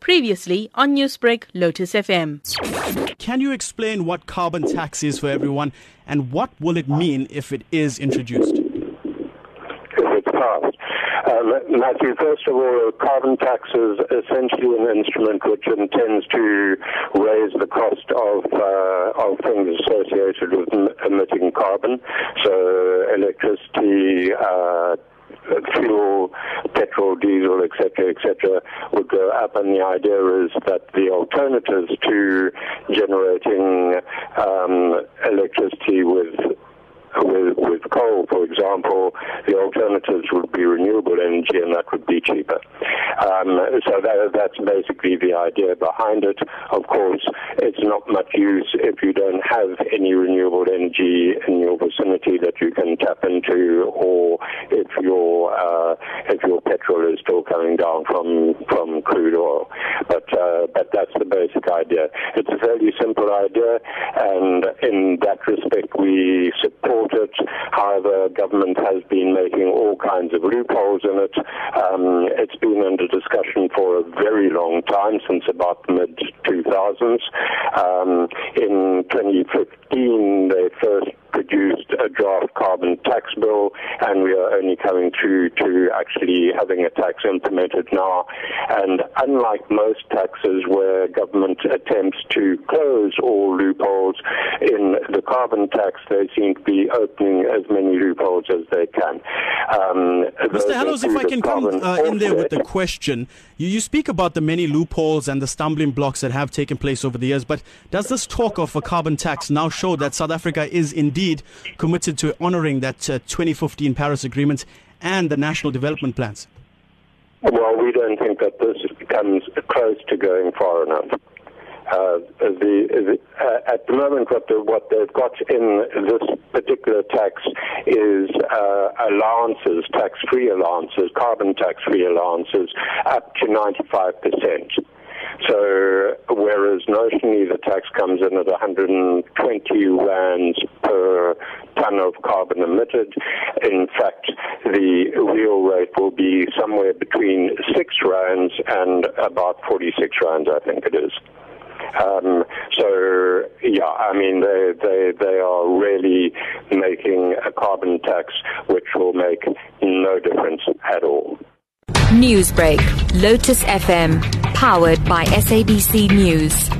Previously on Newsbreak, Lotus FM. Can you explain what carbon tax is for everyone and what will it mean if it is introduced? If it's passed. Um, Matthew, first of all, carbon tax is essentially an instrument which intends to raise the cost of, uh, of things associated with em- emitting carbon. So electricity, uh, fuel, petrol, diesel, etc., etc., would go up. And the idea is that the alternatives to generating um, electricity with with, with coal, for example, the alternatives would be renewable energy, and that would be cheaper. Um, so that, that's basically the idea behind it. Of course, it's not much use if you don't have any renewable energy in your vicinity that you can tap into, or if your uh, if your petrol is still coming down from from uh, but that's the basic idea. It's a fairly simple idea, and in that respect, we support it. However, government has been making all kinds of loopholes in it. Um, it's been under discussion for a very long time, since about the mid 2000s. Um, in 2015, they first produced a draft carbon tax bill, and we are only coming to to actually having a tax implemented now. And unlike most taxes where government attempts to close all loopholes, in the carbon tax they seem to be opening as many loopholes as they can. Um, Mr. Hallowes, if I can come uh, in there with the question, you, you speak about the many loopholes and the stumbling blocks that have taken place over the years, but does this talk of a carbon tax now show that South Africa is indeed committed to honoring that uh, 2015 Paris Agreement and the national development plans? Well, we don't think that this comes close to going far enough. Uh, the, the uh, at the moment, what, the, what they've got in this particular tax is uh, allowances, tax-free allowances, carbon tax-free allowances, up to 95 percent. So, whereas notionally the tax comes in at 120 rands per ton of carbon emitted, in fact, the real rate will be somewhere between 6 rands and about 46 rands, I think it is. Um, so yeah, I mean they they they are really making a carbon tax which will make no difference at all. Newsbreak, Lotus FM, powered by SABC News.